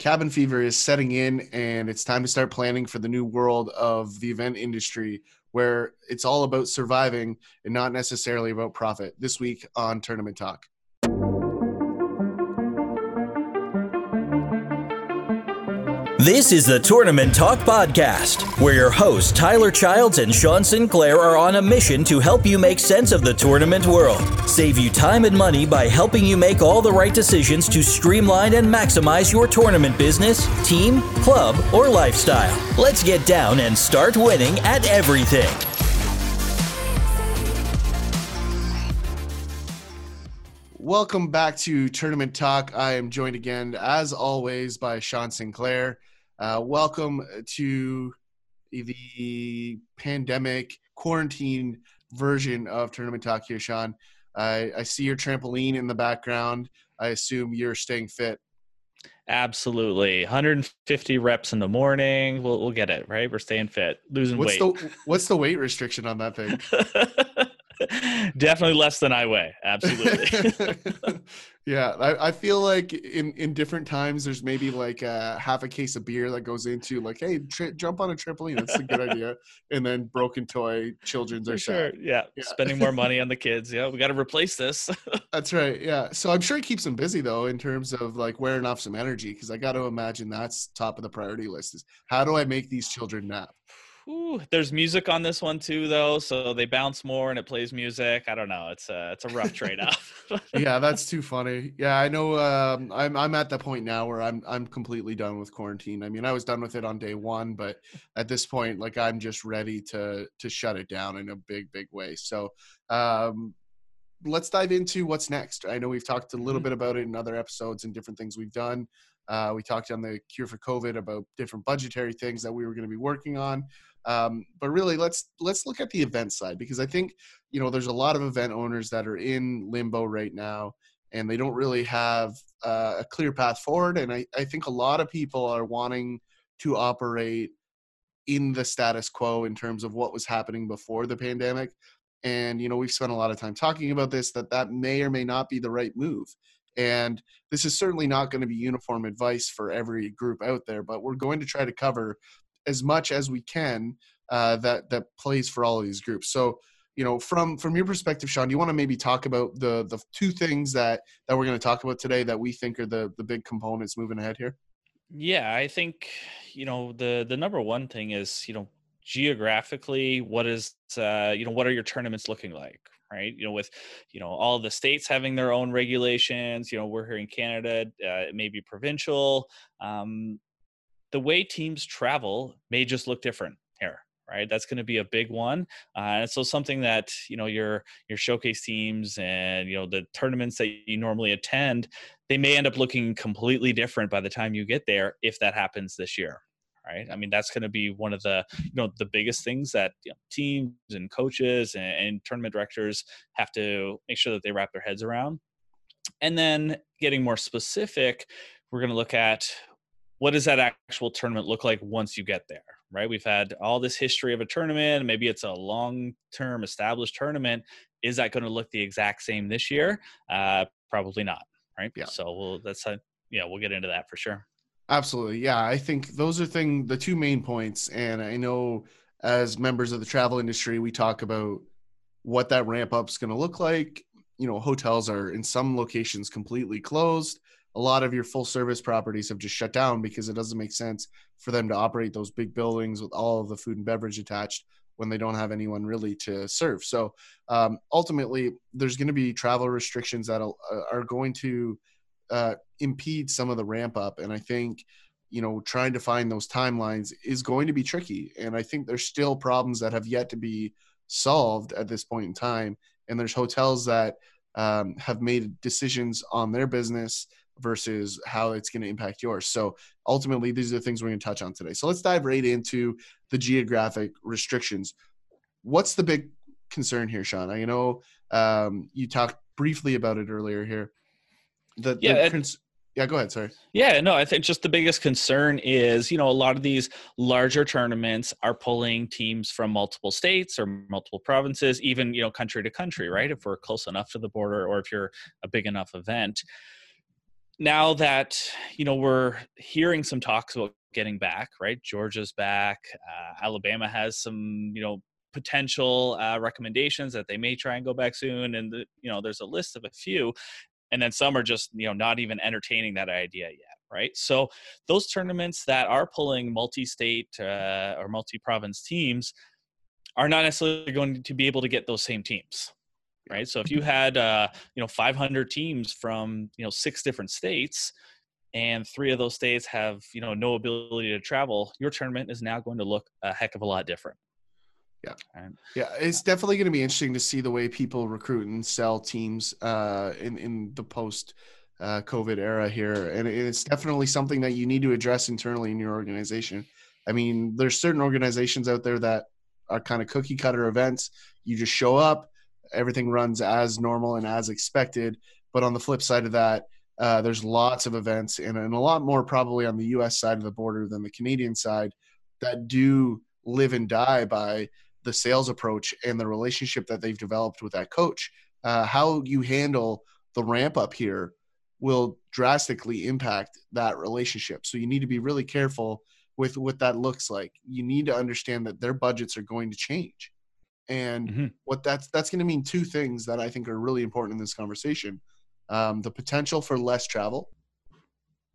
cabin fever is setting in and it's time to start planning for the new world of the event industry where it's all about surviving and not necessarily about profit. This week on tournament talk This is the Tournament Talk Podcast, where your hosts Tyler Childs and Sean Sinclair are on a mission to help you make sense of the tournament world, save you time and money by helping you make all the right decisions to streamline and maximize your tournament business, team, club, or lifestyle. Let's get down and start winning at everything. Welcome back to Tournament Talk. I am joined again, as always, by Sean Sinclair. Uh, welcome to the pandemic quarantine version of Tournament Talk here, Sean. I, I see your trampoline in the background. I assume you're staying fit. Absolutely, 150 reps in the morning. We'll we'll get it right. We're staying fit, losing what's weight. The, what's the weight restriction on that thing? Definitely less than I weigh. Absolutely. yeah, I, I, feel like in in different times there's maybe like a half a case of beer that goes into like, hey, tri- jump on a trampoline. That's a good idea. And then broken toy, children's are sure. Yeah. yeah, spending more money on the kids. Yeah, we got to replace this. that's right. Yeah. So I'm sure it keeps them busy though in terms of like wearing off some energy because I got to imagine that's top of the priority list is how do I make these children nap? There's music on this one too, though, so they bounce more and it plays music. I don't know. It's a it's a rough trade off. yeah, that's too funny. Yeah, I know. Um, I'm I'm at the point now where I'm I'm completely done with quarantine. I mean, I was done with it on day one, but at this point, like I'm just ready to to shut it down in a big big way. So, um, let's dive into what's next. I know we've talked a little mm-hmm. bit about it in other episodes and different things we've done. Uh, we talked on the cure for COVID about different budgetary things that we were going to be working on. Um, but really, let's let's look at the event side because I think you know there's a lot of event owners that are in limbo right now, and they don't really have uh, a clear path forward. And I, I think a lot of people are wanting to operate in the status quo in terms of what was happening before the pandemic. And you know we've spent a lot of time talking about this that that may or may not be the right move. And this is certainly not going to be uniform advice for every group out there, but we're going to try to cover as much as we can uh, that that plays for all of these groups. So you know from from your perspective sean do you want to maybe talk about the the two things that that we're going to talk about today that we think are the the big components moving ahead here yeah i think you know the the number one thing is you know geographically what is uh you know what are your tournaments looking like right? You know with you know all the states having their own regulations you know we're here in canada uh, it may be provincial um, the way teams travel may just look different here right? That's going to be a big one uh, and so something that you know your your showcase teams and you know the tournaments that you normally attend they may end up looking completely different by the time you get there if that happens this year right? I mean that's going to be one of the you know the biggest things that you know, teams and coaches and, and tournament directors have to make sure that they wrap their heads around. And then getting more specific we're going to look at what does that actual tournament look like once you get there right? We've had all this history of a tournament maybe it's a long term established tournament. Is that going to look the exact same this year? Uh, probably not right? Yeah. So we'll that's a, yeah we'll get into that for sure absolutely yeah i think those are thing the two main points and i know as members of the travel industry we talk about what that ramp up is going to look like you know hotels are in some locations completely closed a lot of your full service properties have just shut down because it doesn't make sense for them to operate those big buildings with all of the food and beverage attached when they don't have anyone really to serve. So um, ultimately, there's going to be travel restrictions that uh, are going to uh, impede some of the ramp up, and I think you know trying to find those timelines is going to be tricky. And I think there's still problems that have yet to be solved at this point in time. And there's hotels that um, have made decisions on their business versus how it's going to impact yours. So ultimately, these are the things we're going to touch on today. So let's dive right into the geographic restrictions. What's the big concern here, Sean? I know um, you talked briefly about it earlier here. The, yeah, the cons- yeah, go ahead. Sorry. Yeah, no, I think just the biggest concern is, you know, a lot of these larger tournaments are pulling teams from multiple states or multiple provinces, even, you know, country to country, right? If we're close enough to the border or if you're a big enough event now that you know we're hearing some talks about getting back, right? Georgia's back. Uh, Alabama has some, you know, potential uh, recommendations that they may try and go back soon, and the, you know, there's a list of a few, and then some are just, you know, not even entertaining that idea yet, right? So those tournaments that are pulling multi-state uh, or multi-province teams are not necessarily going to be able to get those same teams right so if you had uh, you know 500 teams from you know six different states and three of those states have you know no ability to travel your tournament is now going to look a heck of a lot different yeah. Yeah it's definitely going to be interesting to see the way people recruit and sell teams uh, in in the post uh, covid era here. And it's definitely something that you need to address internally in your organization. I mean there's certain organizations out there that are kind of cookie cutter events. You just show up everything runs as normal and as expected. But on the flip side of that uh, there's lots of events and, and a lot more probably on the U.S. side of the border than the Canadian side that do live and die by the sales approach and the relationship that they've developed with that coach. Uh, how you handle the ramp up here will drastically impact that relationship. So you need to be really careful with what that looks like. You need to understand that their budgets are going to change. And mm-hmm. what that's that's going to mean two things that I think are really important in this conversation um, the potential for less travel.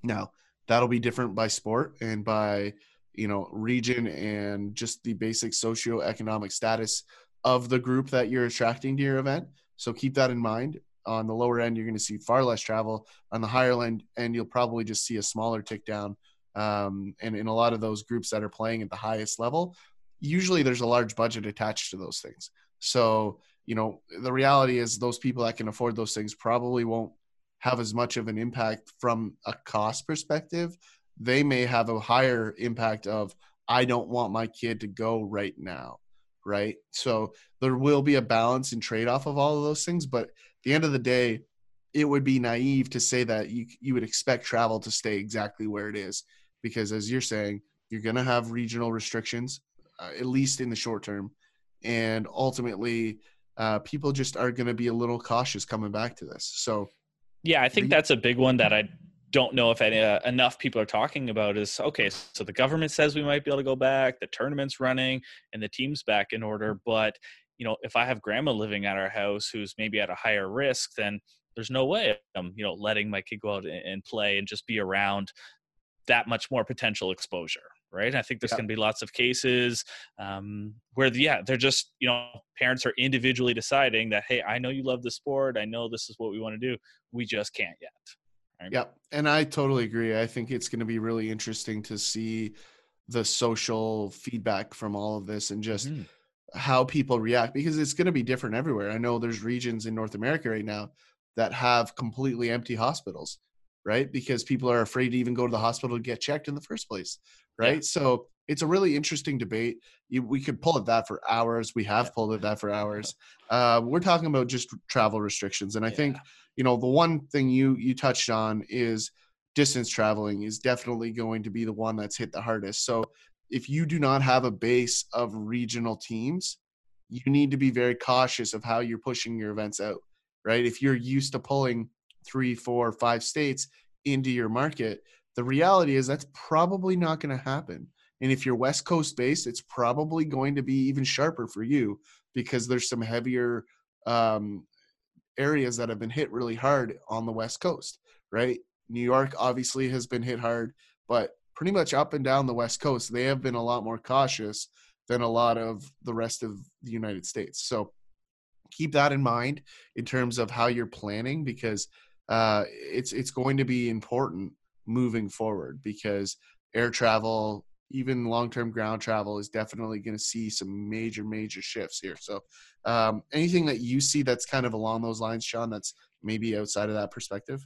Now, that'll be different by sport and by you know region and just the basic socioeconomic status of the group that you're attracting to your event. So keep that in mind. On the lower end, you're going to see far less travel. On the higher end, and you'll probably just see a smaller tick down. Um, and in a lot of those groups that are playing at the highest level, usually there's a large budget attached to those things. So you know, the reality is those people that can afford those things probably won't have as much of an impact from a cost perspective. They may have a higher impact of, I don't want my kid to go right now. Right. So there will be a balance and trade off of all of those things. But at the end of the day, it would be naive to say that you, you would expect travel to stay exactly where it is. Because as you're saying, you're going to have regional restrictions, uh, at least in the short term. And ultimately, uh, people just are going to be a little cautious coming back to this. So, yeah, I think that's a big one that I don't know if any, uh, enough people are talking about is okay, so the government says we might be able to go back, the tournament's running, and the team's back in order. But, you know, if I have grandma living at our house who's maybe at a higher risk, then there's no way I'm, you know, letting my kid go out and play and just be around that much more potential exposure right? I think there's yeah. going to be lots of cases um, where, the, yeah, they're just, you know, parents are individually deciding that, hey, I know you love the sport. I know this is what we want to do. We just can't yet. Right? Yeah. And I totally agree. I think it's going to be really interesting to see the social feedback from all of this and just mm-hmm. how people react because it's going to be different everywhere. I know there's regions in North America right now that have completely empty hospitals right? Because people are afraid to even go to the hospital to get checked in the first place, right? Yeah. So it's a really interesting debate. You, we could pull at that for hours. We have pulled at that for hours. Uh, we're talking about just travel restrictions, and I yeah. think you know the one thing you you touched on is distance traveling is definitely going to be the one that's hit the hardest. So if you do not have a base of regional teams, you need to be very cautious of how you're pushing your events out, right? If you're used to pulling three, four, five states into your market, the reality is that's probably not going to happen. And if you're West Coast based, it's probably going to be even sharper for you because there's some heavier um, areas that have been hit really hard on the West Coast, right? New York obviously has been hit hard, but pretty much up and down the West Coast, they have been a lot more cautious than a lot of the rest of the United States. So keep that in mind in terms of how you're planning because uh, it's it's going to be important moving forward because air travel even long-term ground travel is definitely going to see some major major shifts here. So um, anything that you see that's kind of along those lines sean that's maybe outside of that perspective?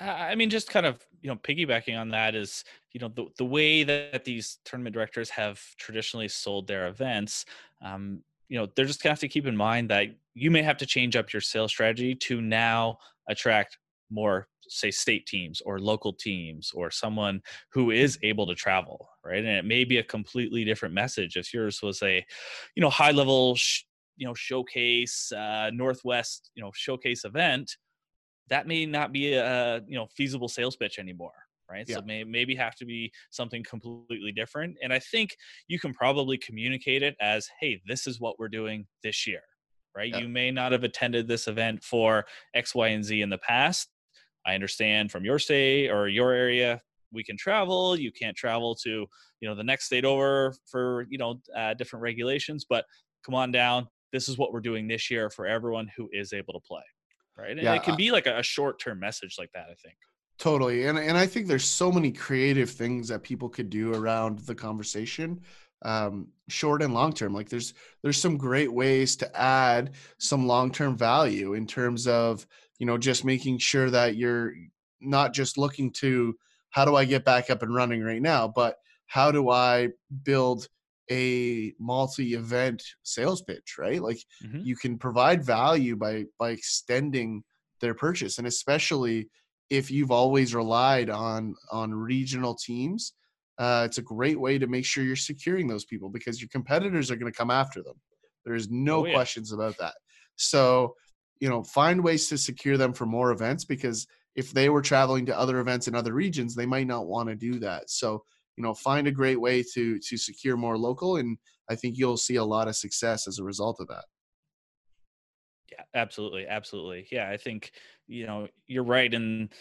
I mean just kind of you know piggybacking on that is you know the, the way that these tournament directors have traditionally sold their events um, you know they're just going to have to keep in mind that you may have to change up your sales strategy to now attract more say state teams or local teams or someone who is able to travel right? And it may be a completely different message if yours was a you know high level sh- you know showcase uh northwest you know showcase event that may not be a you know feasible sales pitch anymore right? Yeah. so may, maybe have to be something completely different. And i think you can probably communicate it as hey this is what we're doing this year right? Yeah. you may not have attended this event for x y and z in the past i understand from your state or your area we can travel you can't travel to you know the next state over for you know uh, different regulations but come on down this is what we're doing this year for everyone who is able to play right and Yeah, it can be like a, a short-term message like that i think Totally. And and I think there's so many creative things that people could do around the conversation. Um, short and long term. Like there's there's some great ways to add some long-term value in terms of, you know, just making sure that you're not just looking to how do I get back up and running right now, but how do I build a multi-event sales pitch, right? Like Mhm. you can provide value by by extending their purchase and especially if you've always relied on on regional teams uh, it's a great way to make sure you're securing those people because your competitors are going to come after them there's no Oh, yeah. questions about that so you know find ways to secure them for more events because if they were traveling to other events in other regions they might not want to do that so you know find a great way to to secure more local and i think you'll see a lot of success as a result of that Yeah, absolutely, absolutely. Yeah, I think you know you're right. And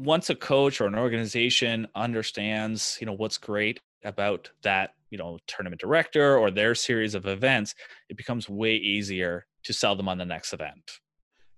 once a coach or an organization understands, you know, what's great about that, you know, tournament director or their series of events, it becomes way easier to sell them on the next event.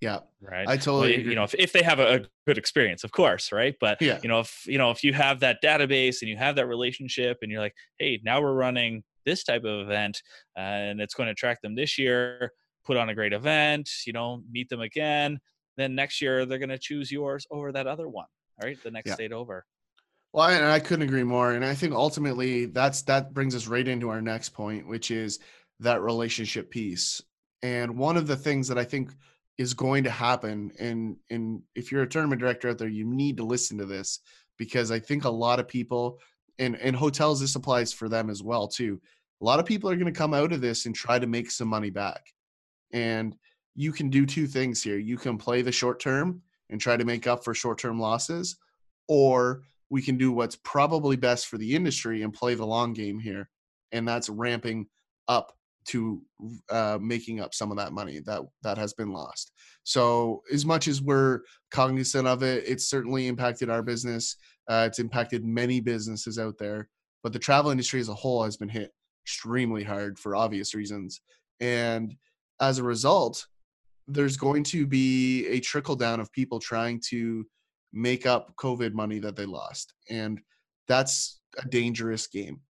yeah Right. i totally Well, agree. you know, if, if they have a, a good experience, of course, right? But Yeah. you know, if you know, if you have that database and you have that relationship, and you're like, hey, now we're running this type of event, uh, and it's going to attract them this year. Put on a great event, you know, meet them again. Then next year they're going to choose yours over that other one. All right, the next Yeah. state over. Well, I, and I couldn't agree more. And I think ultimately that's that brings us right into our next point, which is that relationship piece. And one of the things that I think is going to happen, and and if you're a tournament director out there, you need to listen to this because I think a lot of people and and hotels this applies for them as well too. A lot of people are going to come out of this and try to make some money back. And you can do two things here. You can play the short term and try to make up for short term losses, or we can do what's probably best for the industry and play the long game here. And that's ramping up to uh, making up some of that money that that has been lost. So as much as we're cognizant of it, it's certainly impacted our business. Uh, it's impacted many businesses out there, but the travel industry as a whole has been hit extremely hard for obvious reasons. And as a result, there's going to be a trickle down of people trying to make up COVID money that they lost. And that's a dangerous game.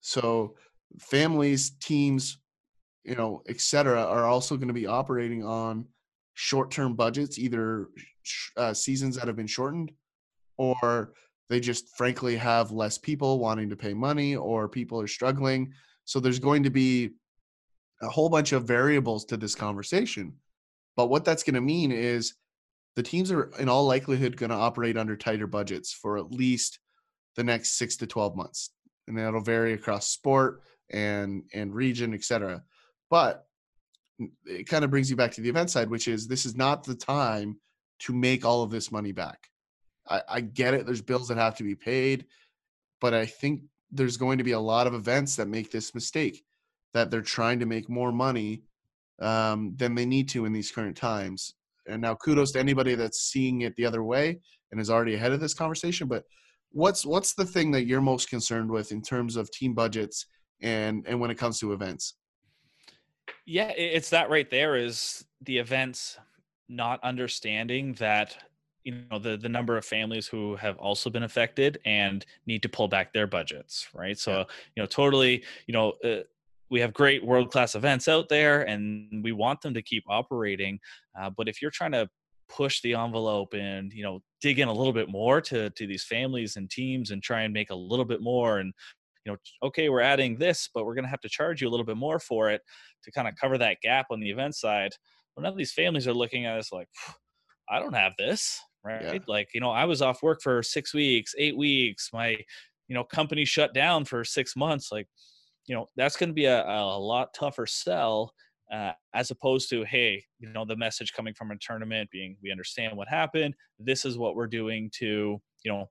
So families, teams, you know, et cetera, are also going to be operating on short-term budgets, either uh, seasons that have been shortened, or they just frankly have less people wanting to pay money, or people are struggling. So there's going to be a whole bunch of variables to this conversation. But what that's going to mean is the teams are in all likelihood going to operate under tighter budgets for at least the next six to 12 months. And that'll vary across sport and, and region, et cetera. But it kind of brings you back to the event side, which is this is not the time to make all of this money back. I, I get it. There's bills that have to be paid, but I think there's going to be a lot of events that make this mistake that they're trying to make more money um, than they need to in these current times. And now, kudos to anybody that's seeing it the other way and is already ahead of this conversation. But what's what's the thing that you're most concerned with in terms of team budgets and and when it comes to events? Yeah, it's that right there is the events not understanding that you know the the number of families who have also been affected and need to pull back their budgets, right? So, Yeah. you know, totally, you know, uh, we have great world class events out there and we want them to keep operating, uh, but if you're trying to push the envelope and you know dig in a little bit more to to these families and teams and try and make a little bit more and you know okay we're adding this but we're going to have to charge you a little bit more for it to kind of cover that gap on the event side well none of these families are looking at us like i don't have this right Yeah. like you know i was off work for six weeks eight weeks my you know company shut down for six months like you know that's going to be a, a lot tougher sell uh, as opposed to hey you know the message coming from a tournament being we understand what happened. This is what we're doing to you know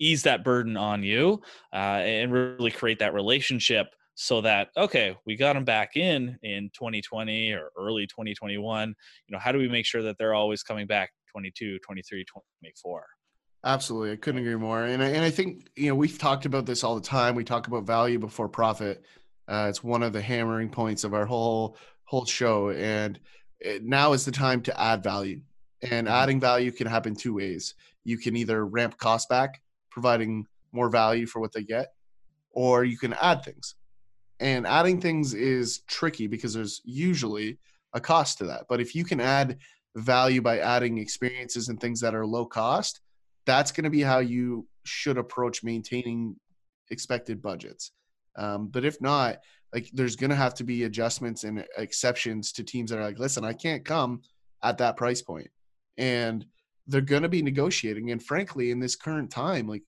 ease that burden on you uh, and really create that relationship so that okay we got them back in in 2020 or early 2021 you know how do we make sure that they're always coming back 22 23 24 absolutely i couldn't agree more and I, and I think you know we've talked about this all the time we talk about value before profit uh, it's one of the hammering points of our whole whole show and it, now is the time to add value and mm-hmm. adding value can happen two ways you can either ramp costs back providing more value for what they get or you can add things and adding things is tricky because there's usually a cost to that. But if you can add value by adding experiences and things that are low cost, that's going to be how you should approach maintaining expected budgets. Um, but if not, like there's going to have to be adjustments and exceptions to teams that are like, listen, I can't come at that price point. And they're going to be negotiating. And frankly, in this current time, like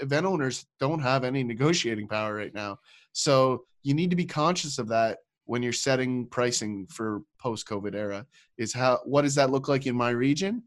event owners don't have any negotiating power right now. So you need to be conscious of that when you're setting pricing for post COVID era. Is how what does that look like in my region?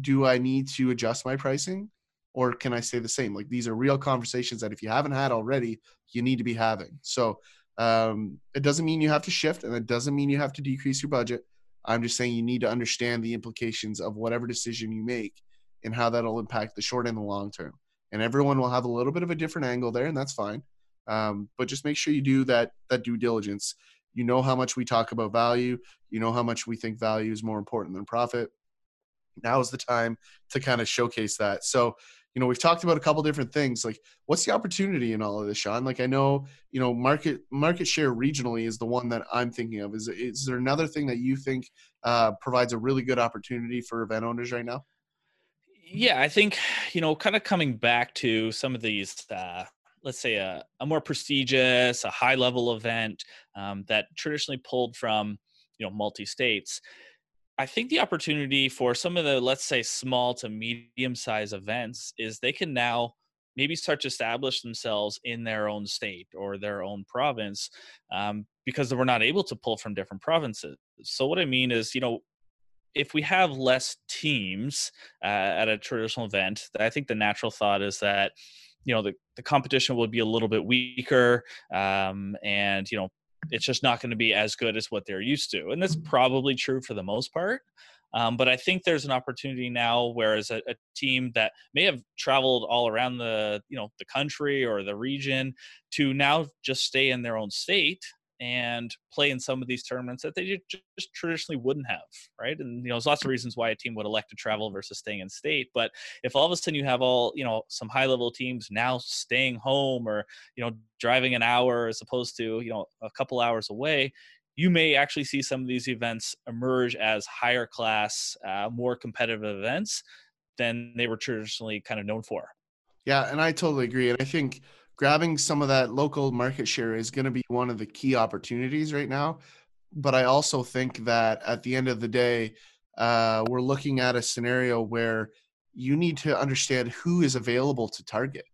Do I need to adjust my pricing? Or can I stay the same? Like these are real conversations that if you haven't had already, you need to be having. So um, it doesn't mean you have to shift and it doesn't mean you have to decrease your budget. I'm just saying you need to understand the implications of whatever decision you make and how that'll impact the short and the long term. And everyone will have a little bit of a different angle there, and that's fine. Um, but just make sure you do that that due diligence. You know how much we talk about value. You know how much we think value is more important than profit. Now is the time to kind of showcase that. So, you know, we've talked about a couple different things. Like, what's the opportunity in all of this, Sean? Like, I know, you know, market market share regionally is the one that I'm thinking of. Is is there another thing that you think uh, provides a really good opportunity for event owners right now? Yeah, I think you know, kind of coming back to some of these uh, let's say a, a more prestigious a high level event um, that traditionally pulled from you know multi states i think the opportunity for some of the let's say small to medium size events is they can now maybe start to establish themselves in their own state or their own province um, because we're not able to pull from different provinces. So what i mean is you know if we have less teams uh, at a traditional event i think the natural thought is that you know the, the competition will be a little bit weaker um, and you know it's just not going to be as good as what they're used to and that's probably true for the most part um, but I think there's an opportunity now, whereas a, a, team that may have traveled all around the you know the country or the region to now just stay in their own state and play in some of these tournaments that they just traditionally wouldn't have, right? And you know, there's lots of reasons why a team would elect to travel versus staying in state. But if all of a sudden you have all, you know, some high level teams now staying home or you know driving an hour as opposed to you know a couple hours away, you may actually see some of these events emerge as higher class, uh, more competitive events than they were traditionally kind of known for. Yeah, and I totally agree. And I think grabbing some of that local market share is going to be one of the key opportunities right now. But I also think that at the end of the day, uh, we're looking at a scenario where you need to understand who is available to target,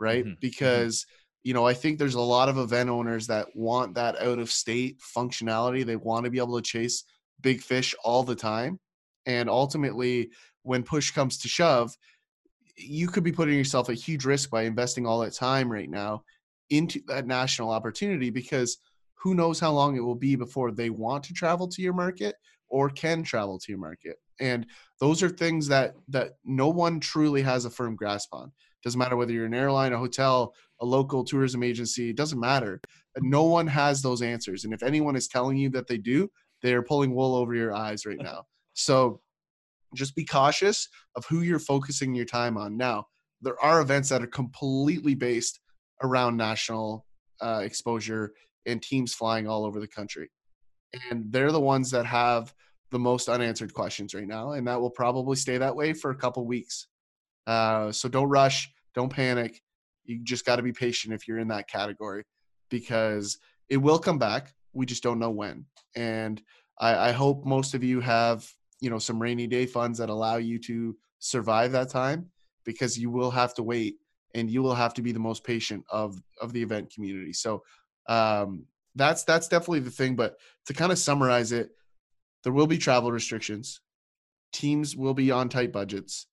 right? Mm-hmm. mm-hmm. Because you know, I think there's a lot of event owners that want that out of state functionality. They want to be able to chase big fish all the time. And ultimately, when push comes to shove, you could be putting yourself at huge risk by investing all that time right now into that national opportunity because who knows how long it will be before they want to travel to your market or can travel to your market. And those are things that that no one truly has a firm grasp on. Doesn't matter whether you're an airline a hotel a local tourism agency it doesn't matter. No one has those answers. And if anyone is telling you that they do they're pulling wool over your eyes right now. So just be cautious of who you're focusing your time on. Now, there are events that are completely based around national uh, exposure and teams flying all over the country. And they're the ones that have the most unanswered questions right now. And that will probably stay that way for a couple weeks. Uh, so don't rush, don't panic. You just got to be patient if you're in that category because it will come back. We just don't know when. And I, I hope most of you have you know some rainy day funds that allow you to survive that time because you will have to wait and you will have to be the most patient of of the event community so um that's that's definitely the thing. But to kind of summarize it, there will be travel restrictions. Teams will be on tight budgets,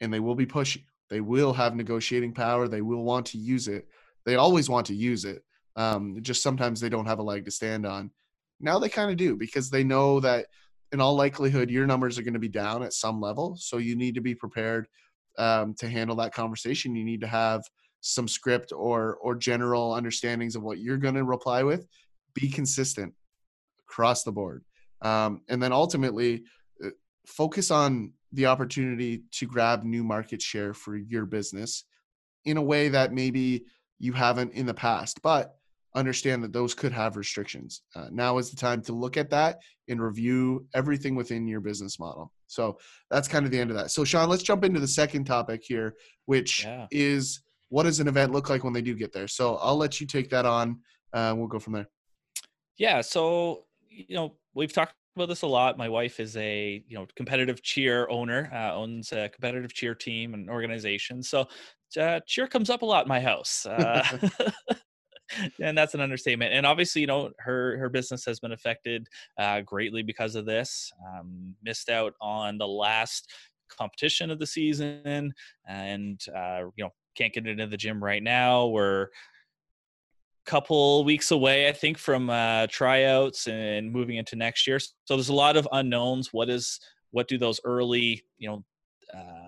and they will be pushy. They will have negotiating power. They will want to use it. They always want to use it. Um, just sometimes they don't have a leg to stand on. Now they kind of do because they know that in all likelihood your numbers are going to be down at some level. So you need to be prepared um, to handle that conversation. You need to have some script or or general understandings of what you're going to reply with. Be consistent across the board, um, and then ultimately uh, focus on the opportunity to grab new market share for your business in a way that maybe you haven't in the past, but understand that those could have restrictions. Uh, now is the time to look at that and review everything within your business model. So that's kind of the end of that. So, Sean, let's jump into the second topic here, which yeah. is what does an event look like when they do get there? So I'll let you take that on. Uh, we'll go from there. Yeah. So, you know, we've talked about this a lot. My wife is a you know competitive cheer owner, uh, owns a competitive cheer team and organization. So uh, cheer comes up a lot in my house. Uh, and that's an understatement. And obviously, you know, her her business has been affected uh, greatly because of this. Um, missed out on the last competition of the season, and uh, you know, can't get into the gym right now. We're a couple weeks away, I think, from uh, tryouts and moving into next year. So there's a lot of unknowns. What is what do those early, you know, um,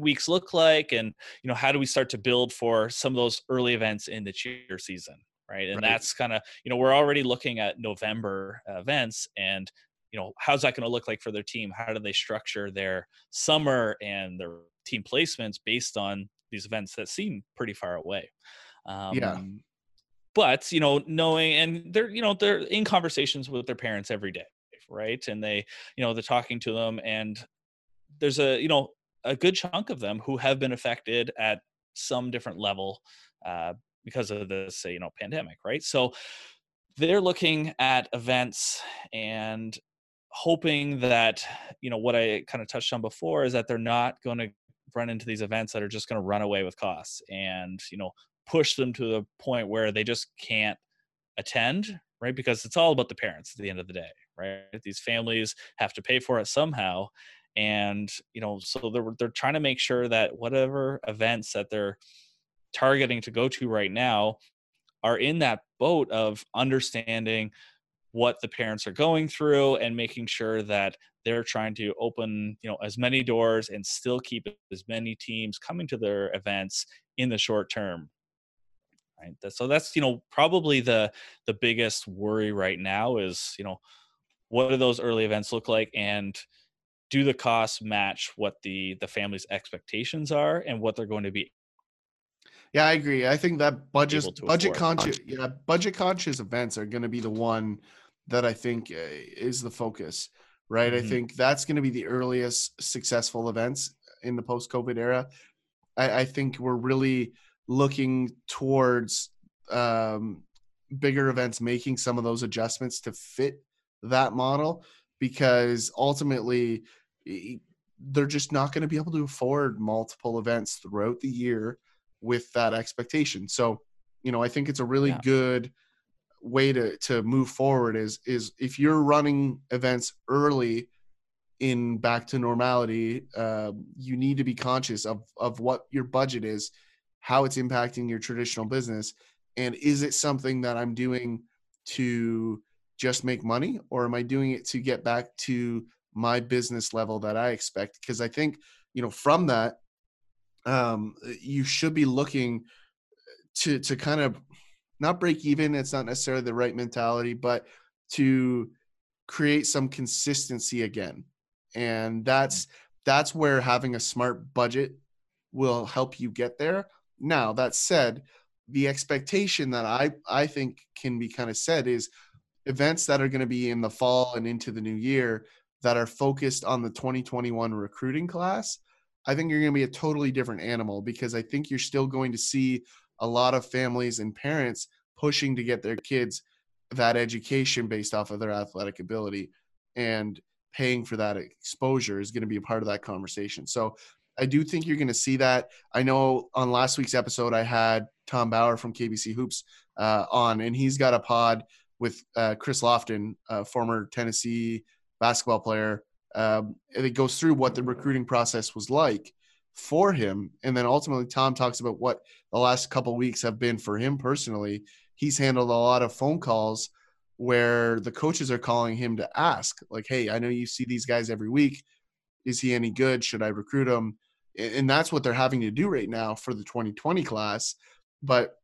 weeks look like, and you know, how do we start to build for some of those early events in the cheer season, right? And right. that's kind of, you know, we're already looking at November events, and you know, how's that going to look like for their team? How do they structure their summer and their team placements based on these events that seem pretty far away? Um, yeah but you know knowing and they're you know they're in conversations with their parents every day right and they you know they're talking to them and there's a you know a good chunk of them who have been affected at some different level uh, because of this you know pandemic right? So they're looking at events and hoping that you know what i kind of touched on before is that they're not going to run into these events that are just going to run away with costs and you know push them to the point where they just can't attend right? Because it's all about the parents at the end of the day right? These families have to pay for it somehow and you know so they're they're trying to make sure that whatever events that they're targeting to go to right now are in that boat of understanding what the parents are going through and making sure that they're trying to open you know as many doors and still keep as many teams coming to their events in the short term. Right so that's you know probably the the biggest worry right now is you know what do those early events look like? And do the costs match what the the family's expectations are and what they're going to be yeah i agree i think that budget budget conscious yeah budget conscious events are going to be the one that i think uh, is the focus right? Mm-hmm. i think that's going to be the earliest successful events in the post covid era. I, I think we're really looking towards um, bigger events making some of those adjustments to fit that model because ultimately they're just not going to be able to afford multiple events throughout the year with that expectation. So, you know, I think it's a really yeah. good way to to move forward is is if you're running events early in back to normality, uh, you need to be conscious of of what your budget is how it's impacting your traditional business and is it something that i'm doing to just make money or am i doing it to get back to my business level that i expect because i think you know from that um eh, you should be looking eh, to to kind of not break even it's not necessarily the right mentality but to create some consistency again. And that's mm-hmm. that's where having a smart budget will help you get there. Now, that said, the expectation that I, I think can be kind of said is events that are going to be in the fall and into the new year that are focused on the 2021 recruiting class, I think you're going to be a totally different animal because I think you're still going to see a lot of families and parents pushing to get their kids that education based off of their athletic ability and paying for that exposure is going to be a part of that conversation. So I do think you're going to see that. I know on last week's episode, I had Tom Bauer from KBC Hoops uh, on, and he's got a pod with uh, Chris Lofton, former Tennessee basketball player. Um, and it goes through what the recruiting process was like for him, and then ultimately Tom talks about what the last couple weeks have been for him personally. He's handled a lot of phone calls where the coaches are calling him to ask, like, "Hey, I know you see these guys every week. Is he any good? Should I recruit him?" And that's what they're having to do right now for the 2020 class. But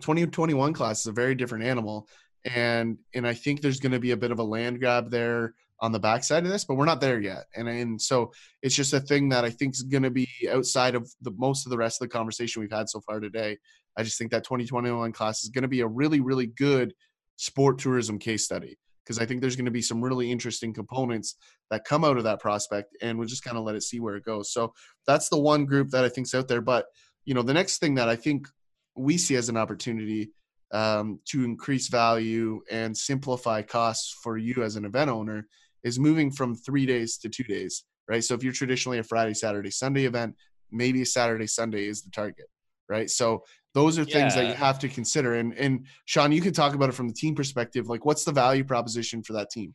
2021 class is a very different animal, and and I think there's going to be a bit of a land grab there on the backside of this, but we're not there yet. And and so it's just a thing that I think is going to be outside of the most of the rest of the conversation we've had so far today. I just think that 2021 class is going to be a really really good sport tourism case study because I think there's going to be some really interesting components that come out of that prospect, and we'll just kind of let it see where it goes. So that's the one group that I think's out there. But you know, the next thing that I think we see as an opportunity um, to increase value and simplify costs for you as an event owner is moving from three days to two days, right? So if you're traditionally a Friday, Saturday, Sunday event, maybe a Saturday, Sunday is the target, right? So those are things yeah. that you have to consider. And and Sean, you can talk about it from the team perspective. Like, what's the value proposition for that team?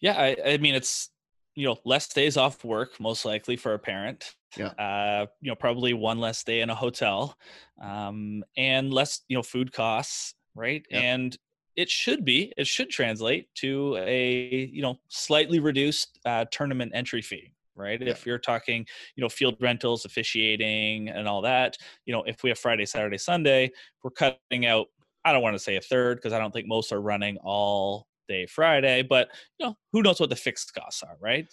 Yeah, I, I mean, it's you know less days off work most likely for a parent. Yeah. Uh, you know, probably one less day in a hotel, um, and less you know food costs, right? Yeah. And it should be it should translate to a you know slightly reduced uh, tournament entry fee right? Yeah. If you're talking, you know, field rentals, officiating, and all that, you know, if we have Friday, Saturday, Sunday, we're cutting out. I don't want to say a third because I don't think most are running all day Friday, but you know, who knows what the fixed costs are, right?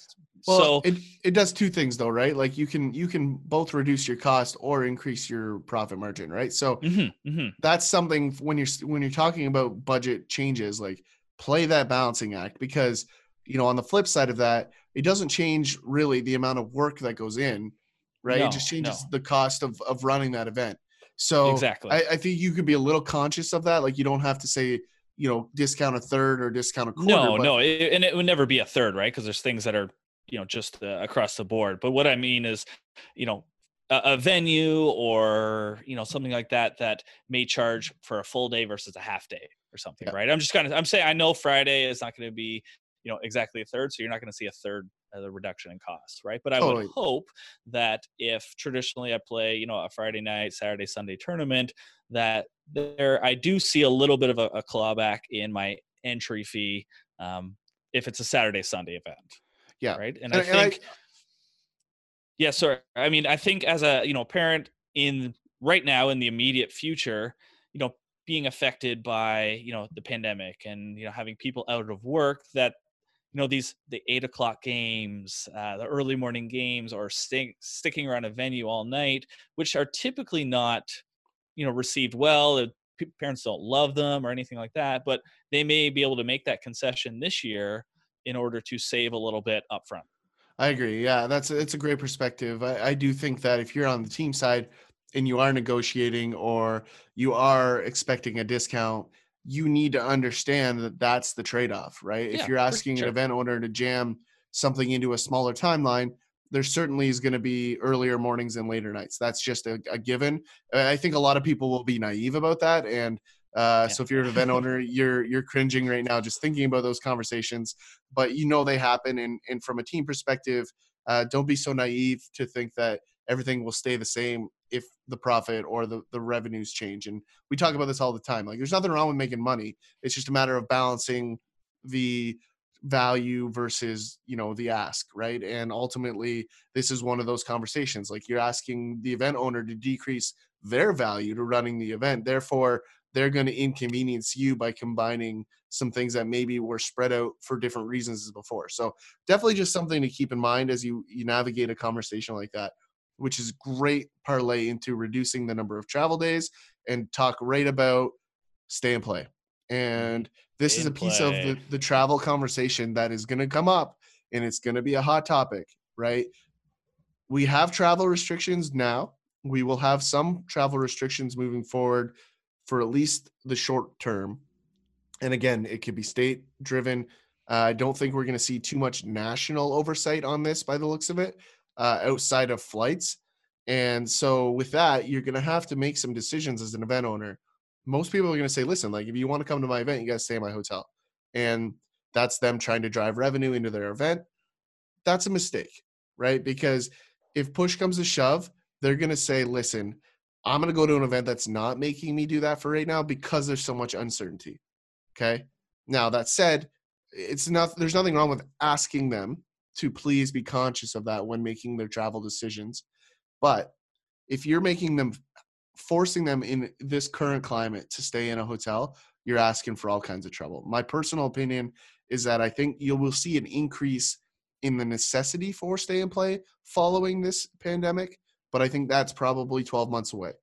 Well, so it it does two things though, right? Like you can you can both reduce your cost or increase your profit margin, right? So mm-hmm, mm-hmm. that's something when you're when you're talking about budget changes, like play that balancing act because you know on the flip side of that it doesn't change really the amount of work that goes in, right? No, it just changes no. the cost of of running that event. So exactly, I, I, think you could be a little conscious of that. Like you don't have to say, you know, discount a third or discount a quarter. No, but- no, it, and it would never be a third, right? Because there's things that are, you know, just uh, across the board. But what I mean is, you know, a, a venue or you know something like that that may charge for a full day versus a half day or something, yeah. right? I'm just kind of I'm saying I know Friday is not going to be you know exactly a third so you're not going to see a third of the reduction in costs right but i totally. would hope that if traditionally i play you know a friday night saturday sunday tournament that there i do see a little bit of a, a clawback in my entry fee um, if it's a saturday sunday event yeah. right? And, and i think and I, yeah sorry. I mean i think as a you know parent in right now in the immediate future you know being affected by you know the pandemic and you know having people out of work that you know these the eight o'clock games uh, the early morning games or stay, sticking around a venue all night which are typically not you know received well parents don't love them or anything like that but they may be able to make that concession this year in order to save a little bit up front i agree yeah that's it's a great perspective I, I do think that if you're on the team side and you are negotiating or you are expecting a discount you need to understand that that's the trade-off right yeah, if you're asking sure. an event owner to jam something into a smaller timeline there certainly is going to be earlier mornings and later nights that's just a, a, given i think a lot of people will be naive about that and uh, yeah. so if you're an event owner you're you're cringing right now just thinking about those conversations but you know they happen and and from a team perspective uh, don't be so naive to think that everything will stay the same if the profit or the, the revenues change. And we talk about this all the time. Like there's nothing wrong with making money. It's just a matter of balancing the value versus, you know, the ask, right? And ultimately this is one of those conversations. Like you're asking the event owner to decrease their value to running the event. Therefore, they're going to inconvenience you by combining some things that maybe were spread out for different reasons as before. So definitely just something to keep in mind as you you navigate a conversation like that which is great parlay into reducing the number of travel days and talk right about stay and play. And this stay is a piece play. of the, the travel conversation that is going to come up and it's going to be a hot topic, right? We have travel restrictions now. We will have some travel restrictions moving forward for at least the short term. And again, it could be state driven. Uh, I don't think we're going to see too much national oversight on this by the looks of it uh, outside of flights. And so with that, you're going to have to make some decisions as an event owner. Most people are going to say, listen, like if you want to come to my event, you got to stay in my hotel. And that's them trying to drive revenue into their event. That's a mistake, right? Because if push comes to shove, they're going to say, listen, I'm going to go to an event that's not making me do that for right now because there's so much uncertainty. Okay. Now, that said, it's not, there's nothing wrong with asking them to please be conscious of that when making their travel decisions. But if you're making them, forcing them in this current climate to stay in a hotel, you're asking for all kinds of trouble. My personal opinion is that I think you will see an increase in the necessity for stay and play following this pandemic, but I think that's probably 12 months away.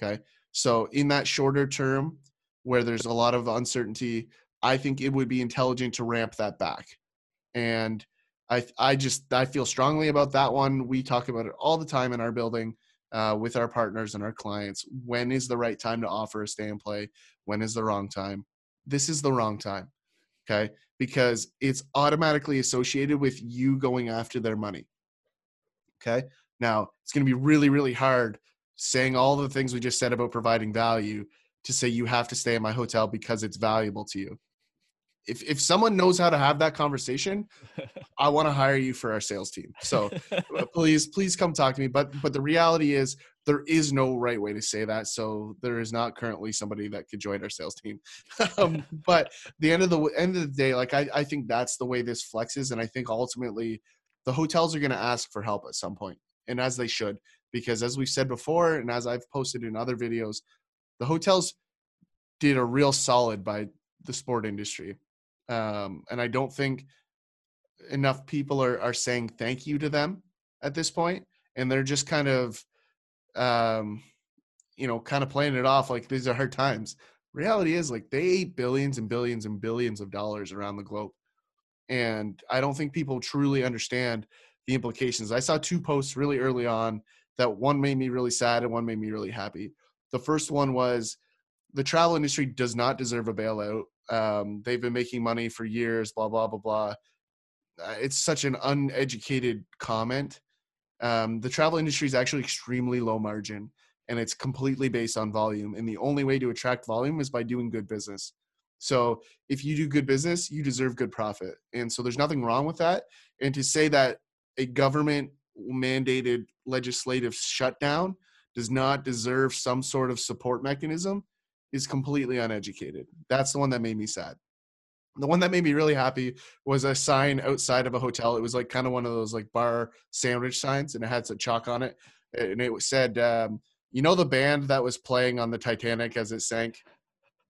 Okay. So, in that shorter term where there's a lot of uncertainty, I think it would be intelligent to ramp that back. And I, I just, I feel strongly about that one. We talk about it all the time in our building uh, with our partners and our clients. When is the right time to offer a stay and play? When is the wrong time? This is the wrong time. Okay. Because it's automatically associated with you going after their money. Okay. Now, it's going to be really, really hard saying all the things we just said about providing value to say you have to stay in my hotel because it's valuable to you. If if someone knows how to have that conversation, I want to hire you for our sales team. So uh, please, please come talk to me. But but the reality is there is no right way to say that. So there is not currently somebody that could join our sales team. um, but the end of the end of the day, like I, I think that's the way this flexes, and I think ultimately the hotels are going to ask for help at some point, and as they should, because as we've said before, and as I've posted in other videos, the hotels did a real solid by the sport industry, um, and I don't think enough people are are saying thank you to them at this point, and they're just kind of um, you know, kind of playing it off like these are hard times. Reality is like they ate billions and billions and billions of dollars around the globe. And I don't think people truly understand the implications. I saw two posts really early on that one made me really sad and one made me really happy. The first one was the travel industry does not deserve a bailout. Um, they've been making money for years, blah, blah, blah, blah. Uh, it's such an uneducated comment um, the travel industry is actually extremely low margin and it's completely based on volume. And the only way to attract volume is by doing good business. So if you do good business, you deserve good profit. And so there's nothing wrong with that. And to say that a government mandated legislative shutdown does not deserve some sort of support mechanism is completely uneducated. That's the one that made me sad. The one that made me really happy was a sign outside of a hotel. It was like kind of one of those like bar sandwich signs, and it had some chalk on it, and it said, um, "You know the band that was playing on the Titanic as it sank?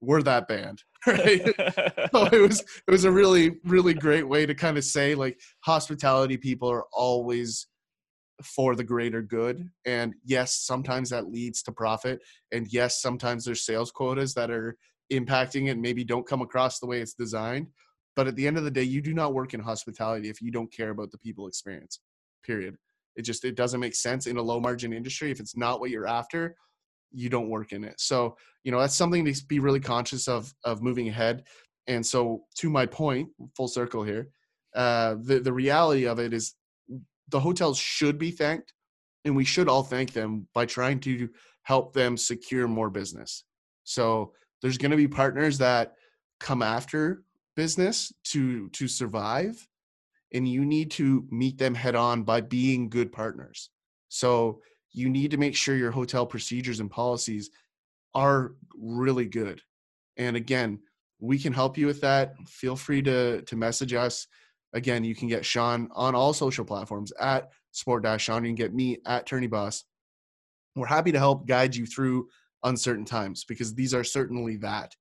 We're that band." Right? so it was it was a really really great way to kind of say like hospitality people are always for the greater good and yes sometimes that leads to profit and yes sometimes there's sales quotas that are impacting it maybe don't come across the way it's designed but at the end of the day you do not work in hospitality if you don't care about the people experience period. It just it doesn't make sense in a low margin industry if it's not what you're after you don't work in it. So you know that's something to be really conscious of of moving ahead and so to my point full circle here uh the the reality of it is the hotels should be thanked and we should all thank them by trying to help them secure more business. So there's going to be partners that come after business to to survive and you need to meet them head on by being good partners. So you need to make sure your hotel procedures and policies are really good. And again we can help you with that. Feel free to to message us again you can get sean on all social platforms at sport sean you can get me at tourney boss we're happy to help guide you through uncertain times because these are certainly that.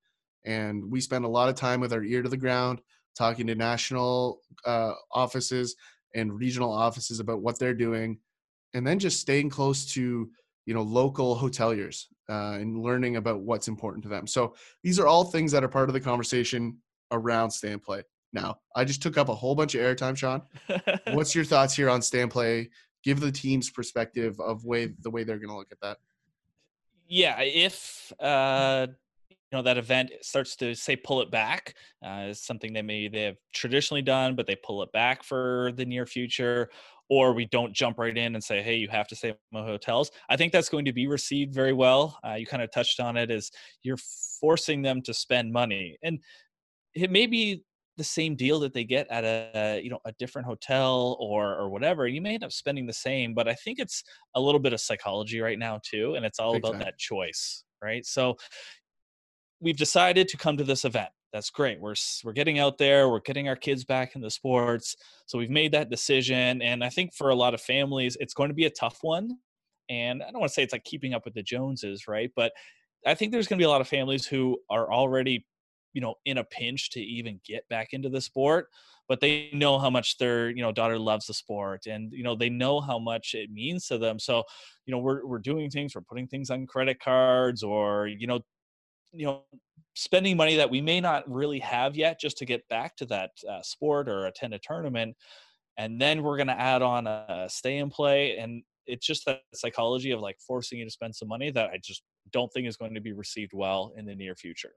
And we spend a lot of time with our ear to the ground talking to national uh, offices and regional offices about what they're doing, and then just staying close to you know local hoteliers uh, and learning about what's important to them. So these are all things that are part of the conversation around stay and play. Now, I just took up a whole bunch of airtime, Sean. What's your thoughts here on stay and play? Give the team's perspective of way the way they're going to look at that yeah, if uh, you know that event starts to say pull it back, uh, is something they maybe they have traditionally done, but they pull it back for the near future, or we don't jump right in and say, hey, you have to stay in hotels. I think that's going to be received very well. Uh, you kind of touched on it as you're forcing them to spend money. And it may be the same deal that they get at a you know a different hotel or or whatever you may end up spending the same but i think it's a little bit of psychology right now too and it's all about that choice right? So we've decided to come to this event. That's great. We're we're getting out there we're getting our kids back in the sports so we've made that decision and i think for a lot of families it's going to be a tough one and i don't want to say it's like keeping up with the joneses right? But i think there's going to be a lot of families who are already you know in a pinch to even get back into the sport but they know how much their you know daughter loves the sport and you know they know how much it means to them. So you know we're we're doing things we're putting things on credit cards or you know you know spending money that we may not really have yet just to get back to that uh, sport or attend a tournament. And then we're going to add on a stay and play and it's just that psychology of like forcing you to spend some money that i just don't think is going to be received well in the near future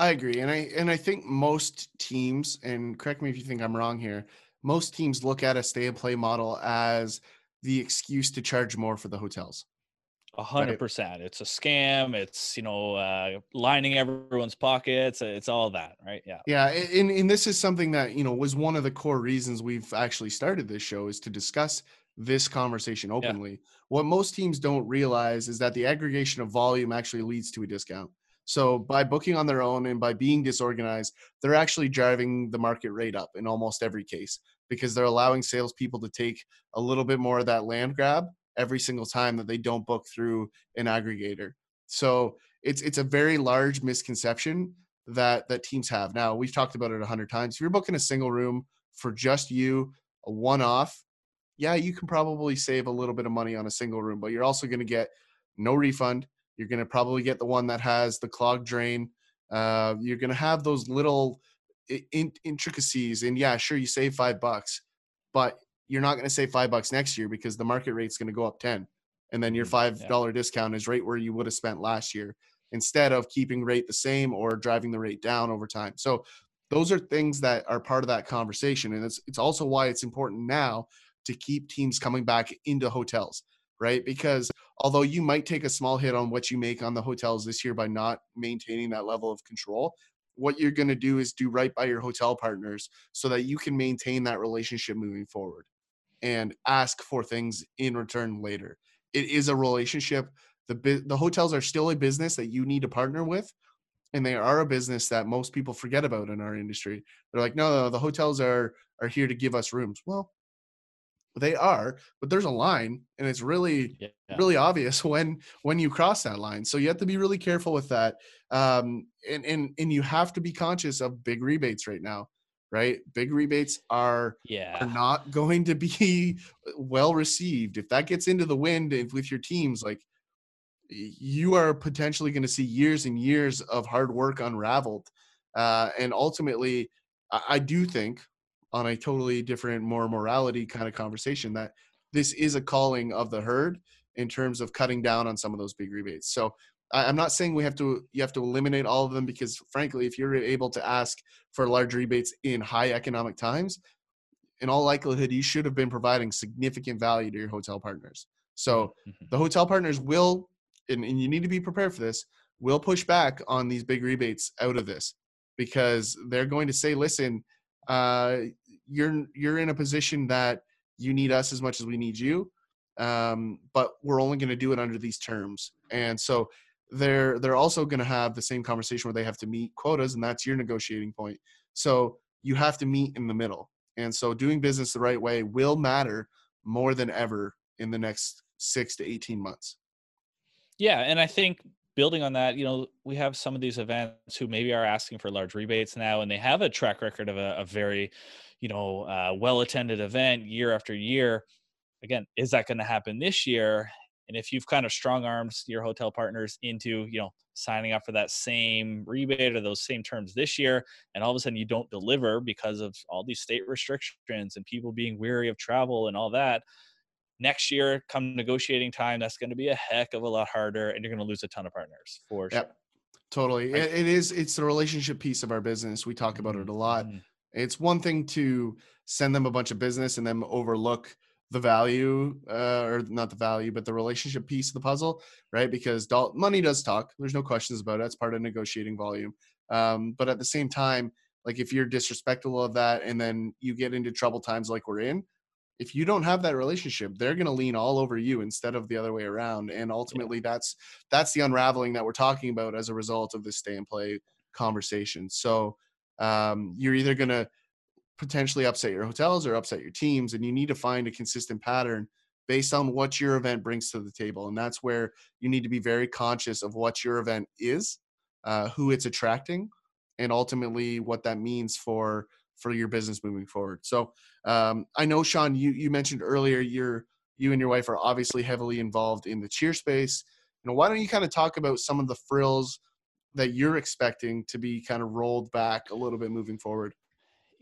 I agree, and I and I think most teams, and correct me if you think I'm wrong here, most teams look at a stay and play model as the excuse to charge more for the hotels. A hundred percent. It's a scam. It's you know uh, lining everyone's pockets. It's all that, right? Yeah. Yeah, and and this is something that you know was one of the core reasons we've actually started this show is to discuss this conversation openly. Yeah. What most teams don't realize is that the aggregation of volume actually leads to a discount. So by booking on their own and by being disorganized, they're actually driving the market rate up in almost every case because they're allowing salespeople to take a little bit more of that land grab every single time that they don't book through an aggregator. So it's it's a very large misconception that that teams have. Now we've talked about it a hundred times. If you're booking a single room for just you, a one-off, yeah, you can probably save a little bit of money on a single room, but you're also going to get no refund you're going to probably get the one that has the clog drain. Uh, you're going to have those little in- intricacies. And yeah, sure, you save five bucks, but you're not going to save five bucks next year because the market rate's going to go up 10. And then your mm-hmm. $5 yeah. discount is right where you would have spent last year instead of keeping rate the same or driving the rate down over time. So those are things that are part of that conversation. And it's, it's also why it's important now to keep teams coming back into hotels right? Because although you might take a small hit on what you make on the hotels this year by not maintaining that level of control, what you're going to do is do right by your hotel partners so that you can maintain that relationship moving forward and ask for things in return later. It is a relationship. The the hotels are still a business that you need to partner with and they are a business that most people forget about in our industry. They're like, no, no, the hotels are are here to give us rooms. Well, they are but there's a line and it's really yeah. really obvious when when you cross that line so you have to be really careful with that um and and and you have to be conscious of big rebates right now right? Big rebates are yeah. are not going to be well received. If that gets into the wind with your teams like you are potentially going to see years and years of hard work unraveled uh and ultimately I, I do think on a totally different, more morality kind of conversation that this is a calling of the herd in terms of cutting down on some of those big rebates. So I'm not saying we have to you have to eliminate all of them because frankly, if you're able to ask for large rebates in high economic times, in all likelihood, you should have been providing significant value to your hotel partners. So mm-hmm. the hotel partners will, and, and you need to be prepared for this, will push back on these big rebates out of this because they're going to say, listen, uh, you're you're in a position that you need us as much as we need you um, but we're only going to do it under these terms. And so they're they're also going to have the same conversation where they have to meet quotas and that's your negotiating point. So you have to meet in the middle. And so doing business the right way will matter more than ever in the next 6 to 18 months. Yeah and i think building on that, you know, we have some of these events who maybe are asking for large rebates now, and they have a track record of a, a very, you know, uh, well attended event year after year. Again, is that going to happen this year? And if you've kind of strong armed your hotel partners into, you know, signing up for that same rebate or those same terms this year, and all of a sudden you don't deliver because of all these state restrictions and people being weary of travel and all that, next year come negotiating time that's going to be a heck of a lot harder and you're going to lose a ton of partners for yep. sure totally right. it, it is it's the relationship piece of our business we talk about it a lot mm-hmm. It's one thing to send them a bunch of business and then overlook the value uh, or not the value but the relationship piece of the puzzle right? Because doll- money does talk. There's no questions about it. It's part of negotiating volume. Um, but at the same time like if you're disrespectful of that and then you get into trouble times like we're in if you don't have that relationship they're going to lean all over you instead of the other way around. And ultimately yeah. that's that's the unraveling that we're talking about as a result of this stay and play conversation. So um, you're either going to potentially upset your hotels or upset your teams and you need to find a consistent pattern based on what your event brings to the table and that's where you need to be very conscious of what your event is uh, who it's attracting and ultimately what that means for for your business moving forward. So um, I know Sean, you you mentioned earlier you're you and your wife are obviously heavily involved in the cheer space. You know, why don't you kind of talk about some of the frills that you're expecting to be kind of rolled back a little bit moving forward?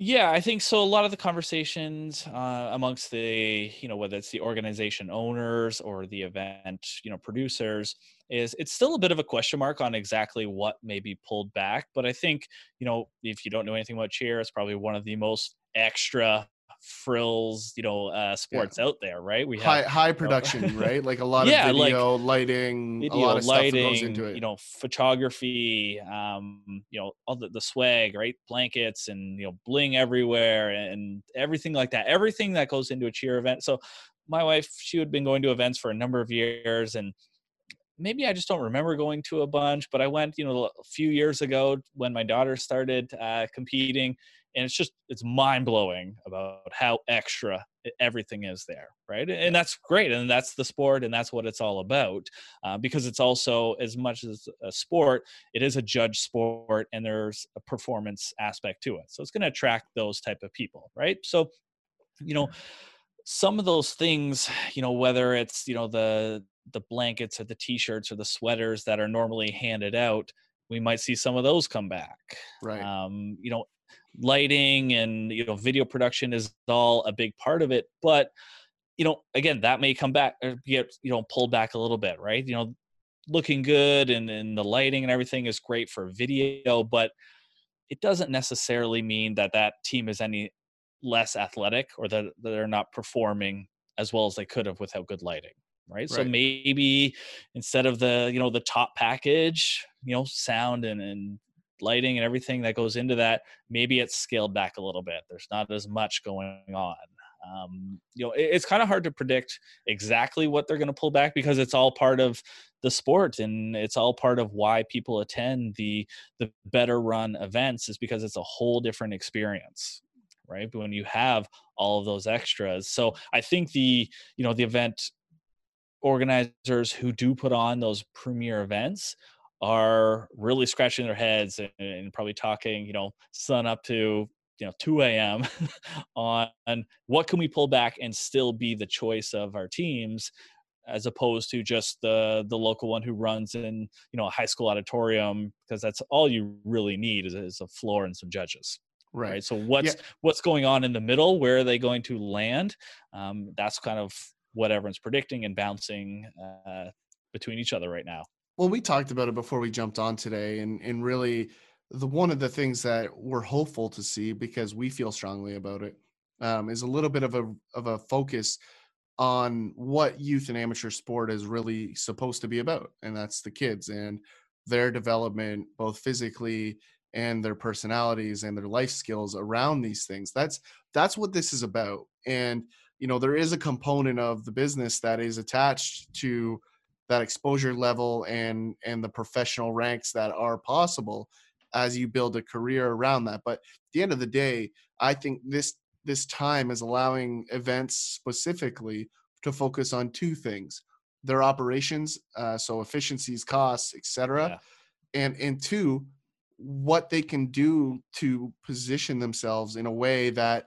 Yeah, I think so. A lot of the conversations uh, amongst the, you know, whether it's the organization owners or the event, you know, producers, is it's still a bit of a question mark on exactly what may be pulled back. But I think, you know, if you don't know anything about cheer, it's probably one of the most extra frills, you know, uh, sports yeah. out there, right? We have high, high production, know, right? Like a lot of video, like lighting, video, a lot of lighting, stuff goes into it. You know, photography, um, you know, all the, the swag, right? Blankets and you know, bling everywhere and everything like that. Everything that goes into a cheer event. So my wife, she had been going to events for a number of years and maybe I just don't remember going to a bunch, but I went, you know, a few years ago when my daughter started uh, competing and it's just it's mind blowing about how extra everything is there right? And that's great and that's the sport and that's what it's all about uh, because it's also as much as a sport it is a judge sport and there's a performance aspect to it. So it's going to attract those type of people right? So you know some of those things you know whether it's you know the the blankets or the t-shirts or the sweaters that are normally handed out we might see some of those come back. Right. Um, you know lighting and you know video production is all a big part of it but you know again that may come back or get you know pulled back a little bit right you know looking good and, and the lighting and everything is great for video but it doesn't necessarily mean that that team is any less athletic or that they're not performing as well as they could have without good lighting right? right? So maybe instead of the you know the top package, you know, sound and, and lighting and everything that goes into that, maybe it's scaled back a little bit. There's not as much going on. Um, you know, it, it's kind of hard to predict exactly what they're going to pull back because it's all part of the sport and it's all part of why people attend the the better run events is because it's a whole different experience right when you have all of those extras so i think the you know the event organizers who do put on those premier events are really scratching their heads and, and probably talking, you know, sun up to you know 2 a.m. on what can we pull back and still be the choice of our teams as opposed to just the the local one who runs in you know a high school auditorium because that's all you really need is, is a floor and some judges right, right? so what's yeah. what's going on in the middle where are they going to land um, that's kind of what everyone's predicting and bouncing uh, between each other right now well, we talked about it before we jumped on today, and and really, the one of the things that we're hopeful to see because we feel strongly about it um, is a little bit of a of a focus on what youth and amateur sport is really supposed to be about, and that's the kids and their development, both physically and their personalities and their life skills around these things. That's that's what this is about, and you know there is a component of the business that is attached to that exposure level and and the professional ranks that are possible as you build a career around that but at the end of the day i think this this time is allowing events specifically to focus on two things their operations uh, so efficiencies costs etc yeah. and and two what they can do to position themselves in a way that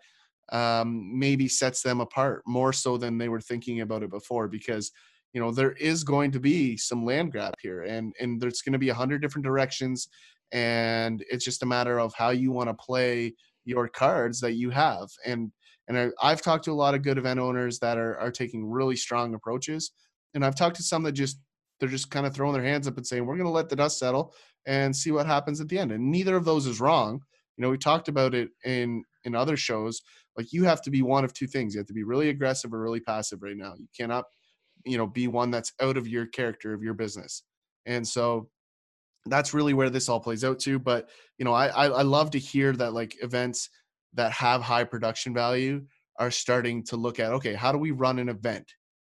um, maybe sets them apart more so than they were thinking about it before because you know there is going to be some land grab here and and there's going to be a hundred different directions and it's just a matter of how you want to play your cards that you have and and I, i've talked to a lot of good event owners that are are taking really strong approaches and i've talked to some that just they're just kind of throwing their hands up and saying we're going to let the dust settle and see what happens at the end and neither of those is wrong you know we talked about it in in other shows like you have to be one of two things you have to be really aggressive or really passive right now you cannot you know be one that's out of your character of your business. And so that's really where this all plays out to but you know i i, I love to hear that like events that have high production value are starting to look at okay how do we run an event?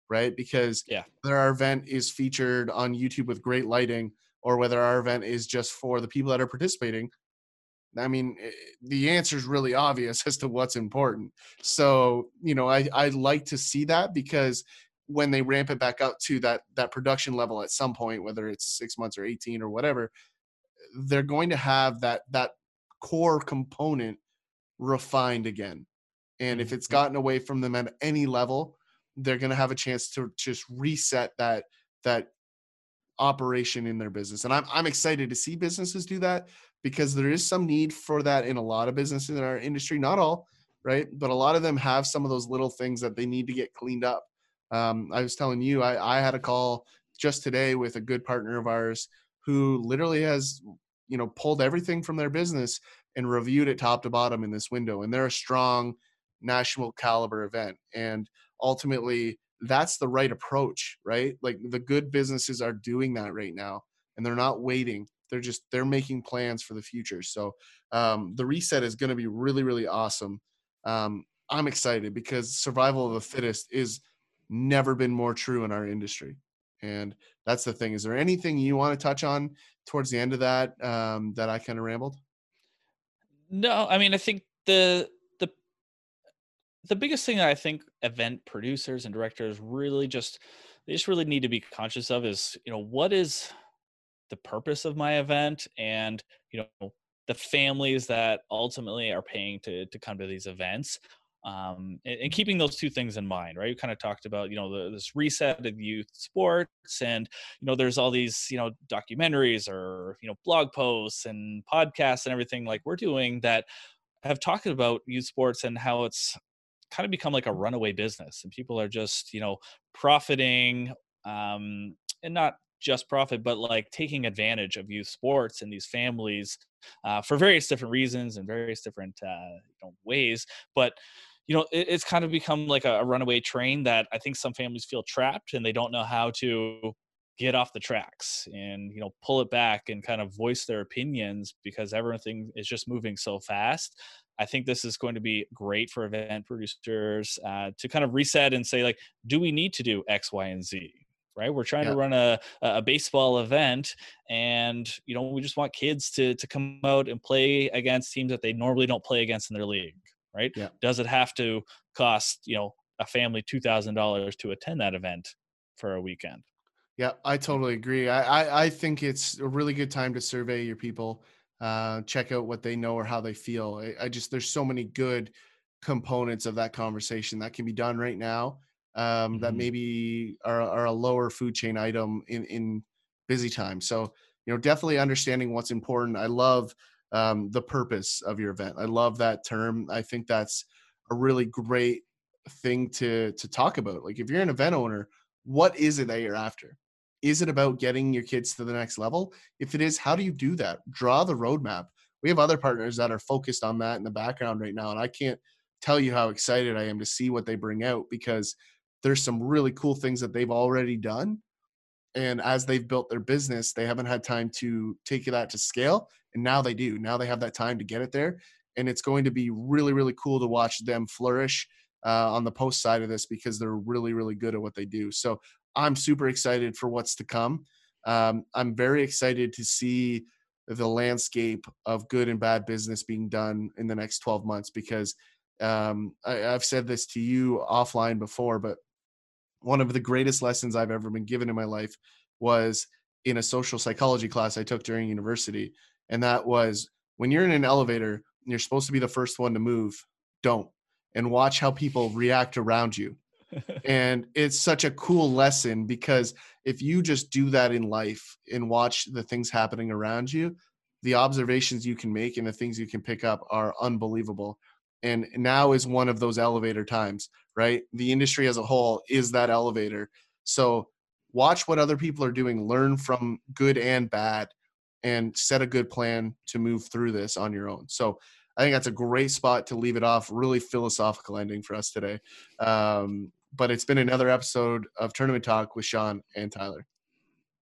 Right? Because yeah. whether our event is featured on youtube with great lighting or whether our event is just for the people that are participating I mean, eh, the answer is really obvious as to what's important. So, you know, I I like to see that because when they ramp it back up to that that production level at some point, whether it's six months or eighteen or whatever, they're going to have that that core component refined again. And if it's Mhm. gotten away from them at any level, they're going to have a chance to just reset that that operation in their business. And I'm I'm excited to see businesses do that because there is some need for that in a lot of businesses in our industry. Not all, right? But a lot of them have some of those little things that they need to get cleaned up. Um, I was telling you, I, I had a call just today with a good partner of ours who literally has, you know, pulled everything from their business and reviewed it top to bottom in this window. And they're a strong national caliber event. And ultimately, that's the right approach, right? Like the good businesses are doing that right now and they're not waiting. They're just they're making plans for the future. So um, the reset is going to be really really awesome. Um, I'm excited because survival of the fittest is never been more true in our industry. And that's the thing. Is there anything you want to touch on towards the end of that um, that I kind of rambled? No, I mean, I think the the the biggest thing that I think event producers and directors really just they just really need to be conscious of is, you know, what is the purpose of my event and, you know, the families that ultimately are paying to to come to these events. Um, and, and keeping those two things in mind, right? You kind of talked about, you know, the, this reset of youth sports, and you know, there's all these, you know, documentaries or you know, blog posts and podcasts and everything like we're doing that have talked about youth sports and how it's kind of become like a runaway business and people are just you know profiting um and not just profit but like taking advantage of youth sports and these families uh, for various different reasons and various different uh, you know, ways but you know it, it's kind of become like a, a runaway train that i think some families feel trapped and they don't know how to get off the tracks and you know pull it back and kind of voice their opinions because everything is just moving so fast. I think this is going to be great for event producers uh, to kind of reset and say like do we need to do x y and z? Right? We're trying Yeah. to run a, a baseball event and you know we just want kids to to come out and play against teams that they normally don't play against in their league right Yeah. does it have to cost you know a family $2000 to attend that event for a weekend Yeah, I totally agree. I, I, I think it's a really good time to survey your people, uh, check out what they know or how they feel. I, I just there's so many good components of that conversation that can be done right now um, that Mhm. maybe are, are a lower food chain item in in busy time. So you know, definitely understanding what's important. I love um, the purpose of your event. I love that term. I think that's a really great thing to to talk about. Like if you're an event owner, what is it that you're after? Is it about getting your kids to the next level? If it is, how do you do that? Draw the roadmap. We have other partners that are focused on that in the background right now, and I can't tell you how excited I am to see what they bring out because there's some really cool things that they've already done. And as they've built their business, they haven't had time to take that to scale. And now they do. Now they have that time to get it there. And it's going to be really, really cool to watch them flourish uh, on the post side of this because they're really, really good at what they do. So I'm super excited for what's to come. Um, I'm very excited to see the landscape of good and bad business being done in the next 12 months because um, I, I've said this to you offline before, but one of the greatest lessons I've ever been given in my life was in a social psychology class I took during university. And that was when you're in an elevator and you're supposed to be the first one to move, don't. And watch how people react around you. And it's such a cool lesson because if you just do that in life and watch the things happening around you, the observations you can make and the things you can pick up are unbelievable. And now is one of those elevator times, right? The industry as a whole is that elevator. So watch what other people are doing, learn from good and bad, and set a good plan to move through this on your own. So I think that's a great spot to leave it off. Really philosophical ending for us today. Um, but it's been another episode of Tournament Talk with Sean and Tyler.